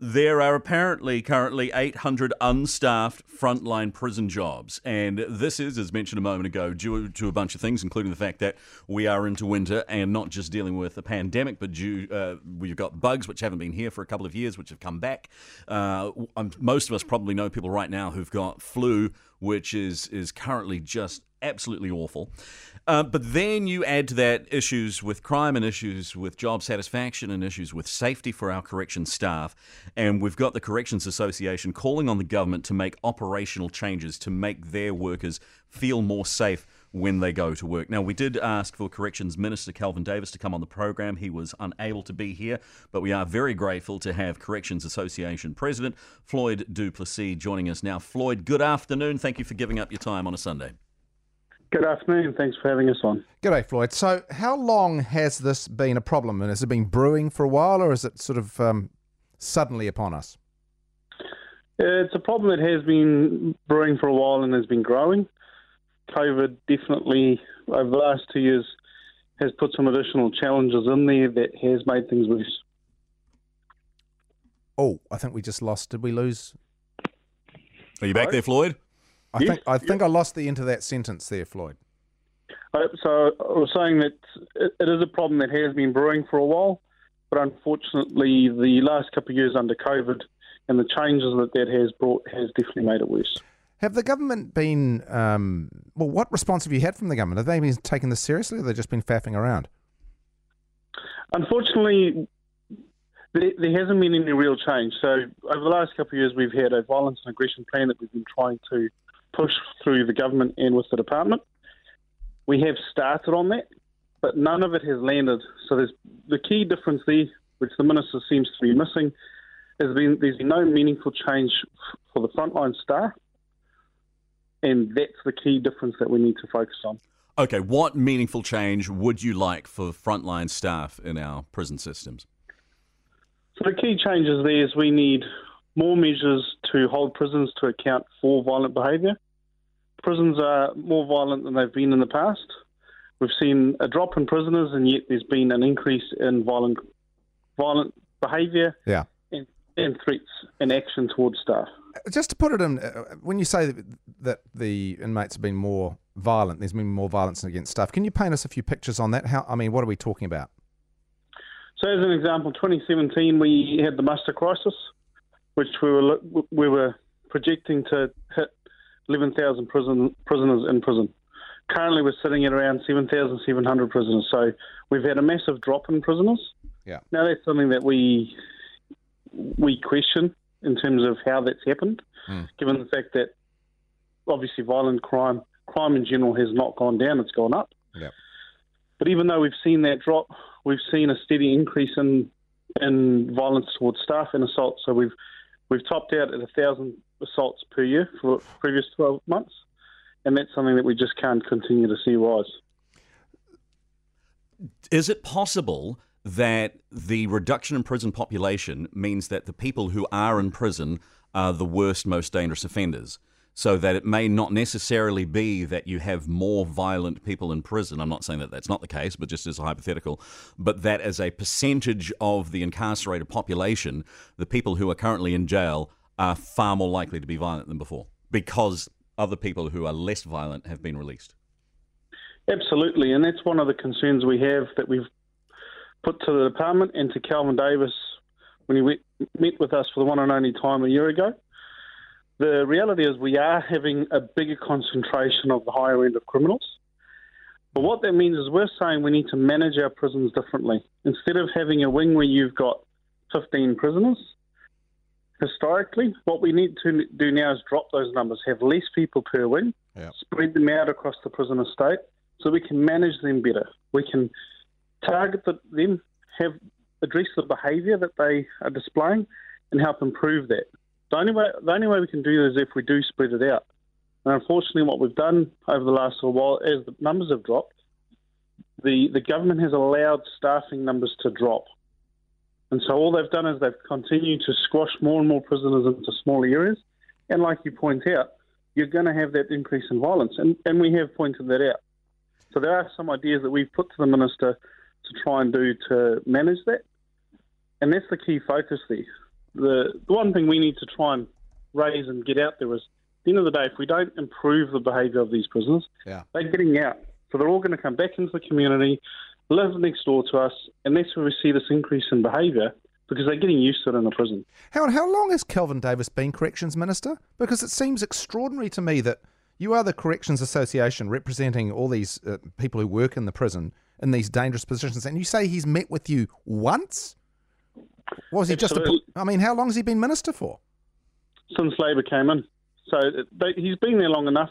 there are apparently currently 800 unstaffed frontline prison jobs. And this is, as mentioned a moment ago, due to a bunch of things, including the fact that we are into winter and not just dealing with a pandemic, but due, uh, we've got bugs which haven't been here for a couple of years, which have come back. Uh, um, most of us probably know people right now who've got flu, which is, is currently just absolutely awful. Uh, but then you add to that issues with crime and issues with job satisfaction and issues with safety for our corrections staff. And we've got the Corrections Association calling on the government to make operational changes to make their workers feel more safe when they go to work. Now, we did ask for Corrections Minister Kelvin Davis to come on the program. He was unable to be here, but we are very grateful to have Corrections Association President Floyd Duplessis joining us now. Floyd, good afternoon. Thank you for giving up your time on a Sunday. Good afternoon. Thanks for having us on. G'day, Floyd. So, how long has this been a problem? And has it been brewing for a while, or is it sort of um, suddenly upon us? It's a problem that has been brewing for a while and has been growing. COVID definitely, over the last two years, has put some additional challenges in there that has made things worse. Oh, I think we just lost. Did we lose? Are you back there, Floyd? I yes, think I think I lost the end of that sentence there, Floyd. Uh, so I was saying that it, it is a problem that has been brewing for a while, but unfortunately, the last couple of years under COVID and the changes that that has brought has definitely made it worse. Have the government been um, well? What response have you had from the government? Have they been taking this seriously, or have they just been faffing around? Unfortunately, there, hasn't been any real change. So over the last couple of years, we've had a violence and aggression plan that we've been trying to push through the government and with the department. We have started on that, but none of it has landed. So there's the key difference there, which the minister seems to be missing, has been there's been no meaningful change for the frontline staff, and that's the key difference that we need to focus on. Okay, what meaningful change would you like for frontline staff in our prison systems? So the key changes there is we need more measures to hold prisons to account for violent behaviour. Prisons are more violent than they've been in the past. We've seen a drop in prisoners, and yet there's been an increase in violent violent behaviour yeah. And, threats and action towards staff. Just to put it in, uh, when you say that the inmates have been more violent, there's been more violence against staff. Can you paint us a few pictures on that? How I mean, what are we talking about? So, as an example, 2017 we had the muster crisis which we were we were projecting to hit 11,000 prison, prisoners in prison. Currently, we're sitting at around 7,700 prisoners. So we've had a massive drop in prisoners. Yeah. Now that's something that we we question in terms of how that's happened, mm. given the fact that obviously violent crime, crime in general, has not gone down; it's gone up. Yeah. But even though we've seen that drop, we've seen a steady increase in in violence towards staff and assault. So we've We've topped out at a thousand assaults per year for previous 12 months, and that's something that we just can't continue to see rise. Is it possible that the reduction in prison population means that the people who are in prison are the worst, most dangerous offenders? so that it may not necessarily be that you have more violent people in prison. I'm not saying that that's not the case, but just as a hypothetical, but that as a percentage of the incarcerated population, the people who are currently in jail are far more likely to be violent than before because other people who are less violent have been released. Absolutely, and that's one of the concerns we have that we've put to the department and to Kelvin Davis when he met with us for the one and only time a year ago. The reality is we are having a bigger concentration of the higher end of criminals. But what that means is we're saying we need to manage our prisons differently. Instead of having a wing where you've got 15 prisoners, historically, what we need to do now is drop those numbers, have less people per wing, spread them out across the prison estate so we can manage them better. We can target the them, have address the behaviour that they are displaying, and help improve that. The only way the only way we can do this is if we do spread it out. And unfortunately, what we've done over the last little while, as the numbers have dropped, the, the government has allowed staffing numbers to drop. And so all they've done is they've continued to squash more and more prisoners into smaller areas. And like you point out, you're going to have that increase in violence. And, and we have pointed that out. So there are some ideas that we've put to the Minister to try and do to manage that. And that's the key focus there. The, the one thing we need to try and raise and get out there is, at the end of the day, if we don't improve the behaviour of these prisoners, Yeah. they're getting out. So they're all going to come back into the community, live next door to us, and that's where we see this increase in behaviour because they're getting used to it in the prison. Howard, how long has Kelvin Davis been Corrections Minister? Because it seems extraordinary to me that you are the Corrections Association representing all these uh, people who work in the prison in these dangerous positions, and you say he's met with you once? Was he just a. Absolutely. I mean, how long has he been Minister for? since Labour came in. So they, he's been there long enough.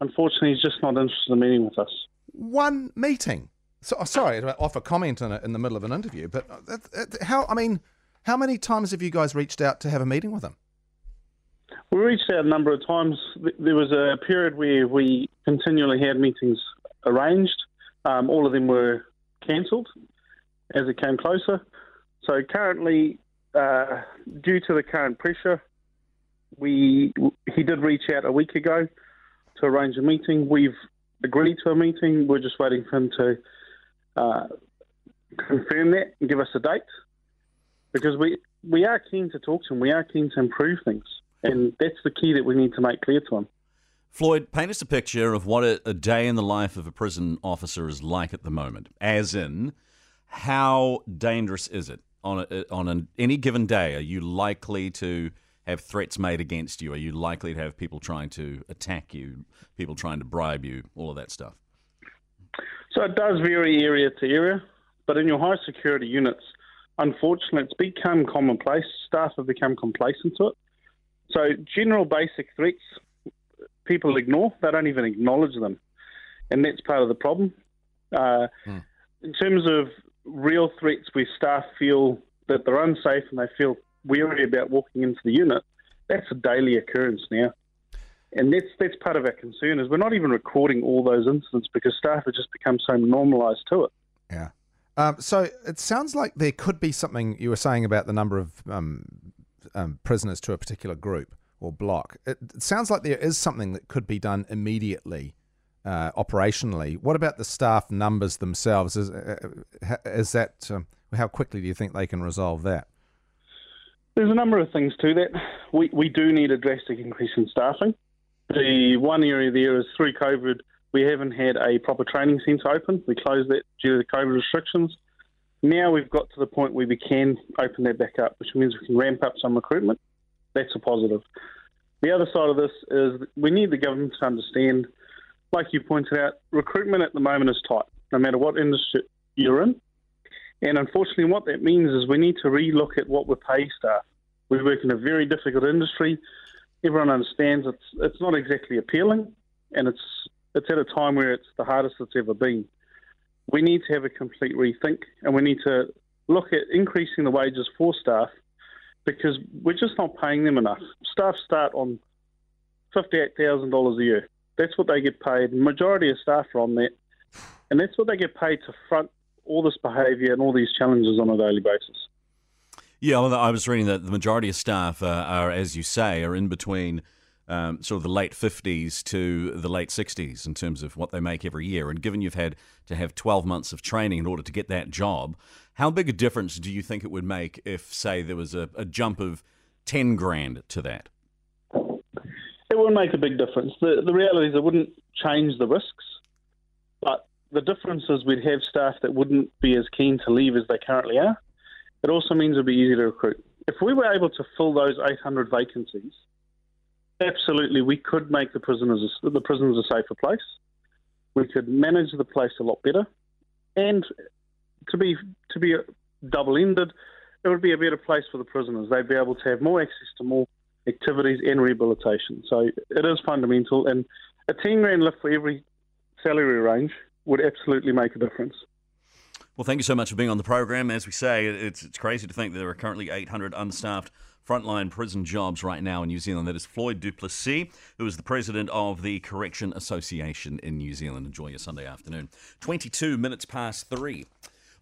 Unfortunately, he's just not interested in meeting with us. One meeting. So, oh, sorry to offer comment in, a, in the middle of an interview, but uh, how, I mean, how many times have you guys reached out to have a meeting with him? We reached out a number of times. There was a period where we continually had meetings arranged. Um, all of them were cancelled as it came closer. So currently, uh, due to the current pressure, we he did reach out a week ago to arrange a meeting. We've agreed to a meeting. We're just waiting for him to uh, confirm that and give us a date because we we are keen to talk to him. We are keen to improve things, and that's the key that we need to make clear to him. Floyd, paint us a picture of what a, a day in the life of a prison officer is like at the moment. As in, how dangerous is it on a, on an, any given day? Are you likely to have threats made against you? Are you likely to have people trying to attack you, people trying to bribe you, all of that stuff? So it does vary area to area, but in your high security units, unfortunately, it's become commonplace. Staff have become complacent to it. So general basic threats, people ignore. They don't even acknowledge them, and that's part of the problem. Uh, In terms of real threats where staff feel that they're unsafe and they feel weary about walking into the unit, that's a daily occurrence now. And that's that's part of our concern is we're not even recording all those incidents because staff have just become so normalised to it. Yeah. Um, so it sounds like there could be something you were saying about the number of um, um, prisoners to a particular group or block. It, it sounds like there is something that could be done immediately, uh, operationally. What about the staff numbers themselves? Is, uh, uh, is that um, how quickly do you think they can resolve that? There's a number of things to that. We we do need a drastic increase in staffing. The one area there is through COVID, we haven't had a proper training centre open. We closed that due to the COVID restrictions. Now we've got to the point where we can open that back up, which means we can ramp up some recruitment. That's a positive. The other side of this is we need the government to understand, like you pointed out, recruitment at the moment is tight, no matter what industry you're in. And unfortunately, what that means is we need to relook at what we pay staff. We work in a very difficult industry. Everyone understands it's it's not exactly appealing, and it's it's at a time where it's the hardest it's ever been. We need to have a complete rethink, and we need to look at increasing the wages for staff because we're just not paying them enough. Staff start on fifty-eight thousand dollars a year. That's what they get paid. The majority of staff are on that, and that's what they get paid to front all this behaviour and all these challenges on a daily basis. Yeah, well, I was reading that the majority of staff uh, are, as you say, are in between um, sort of the late 50s to the late 60s in terms of what they make every year. And given you've had to have 12 months of training in order to get that job, how big a difference do you think it would make if, say, there was a, a jump of 10 grand to that? It would make a big difference. The, the reality is it wouldn't change the risks, but the difference is we'd have staff that wouldn't be as keen to leave as they currently are. It also means it'd be easy to recruit. If we were able to fill those 800 vacancies, absolutely we could make the prisoners the prisons a safer place. We could manage the place a lot better, and to be to be double-ended, it would be a better place for the prisoners. They'd be able to have more access to more activities and rehabilitation. So it is fundamental, and a 10 grand lift for every salary range would absolutely make a difference. Well, thank you so much for being on the program. As we say, it's, it's crazy to think that there are currently 800 unstaffed frontline prison jobs right now in New Zealand. That is Floyd Duplessis, who is the president of the Correction Association in New Zealand. Enjoy your Sunday afternoon. 22 minutes past three.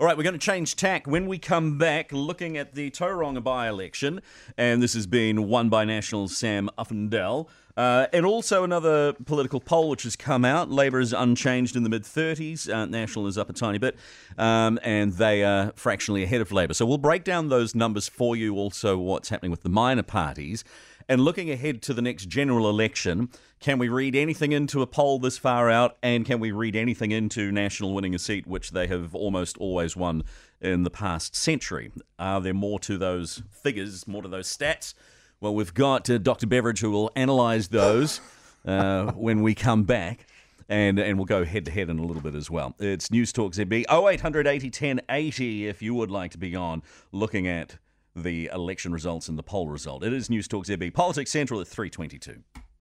All right, we're going to change tack when we come back, looking at the Tauranga by election. And this has been won by National Sam Uffindell. Uh, and also another political poll which has come out. Labour is unchanged in the mid 30s. Uh, National is up a tiny bit. Um, and they are fractionally ahead of Labour. So we'll break down those numbers for you, also what's happening with the minor parties. And looking ahead to the next general election, can we read anything into a poll this far out? And can we read anything into National winning a seat, which they have almost always won in the past century? Are there more to those figures, more to those stats? Well, we've got uh, Dr. Beveridge who will analyse those uh, when we come back. And, and we'll go head to head in a little bit as well. It's News Talk ZB 0800 80 10 80 if you would like to be on looking at the election results and the poll result. It is News Talk ZB Politics Central at 322.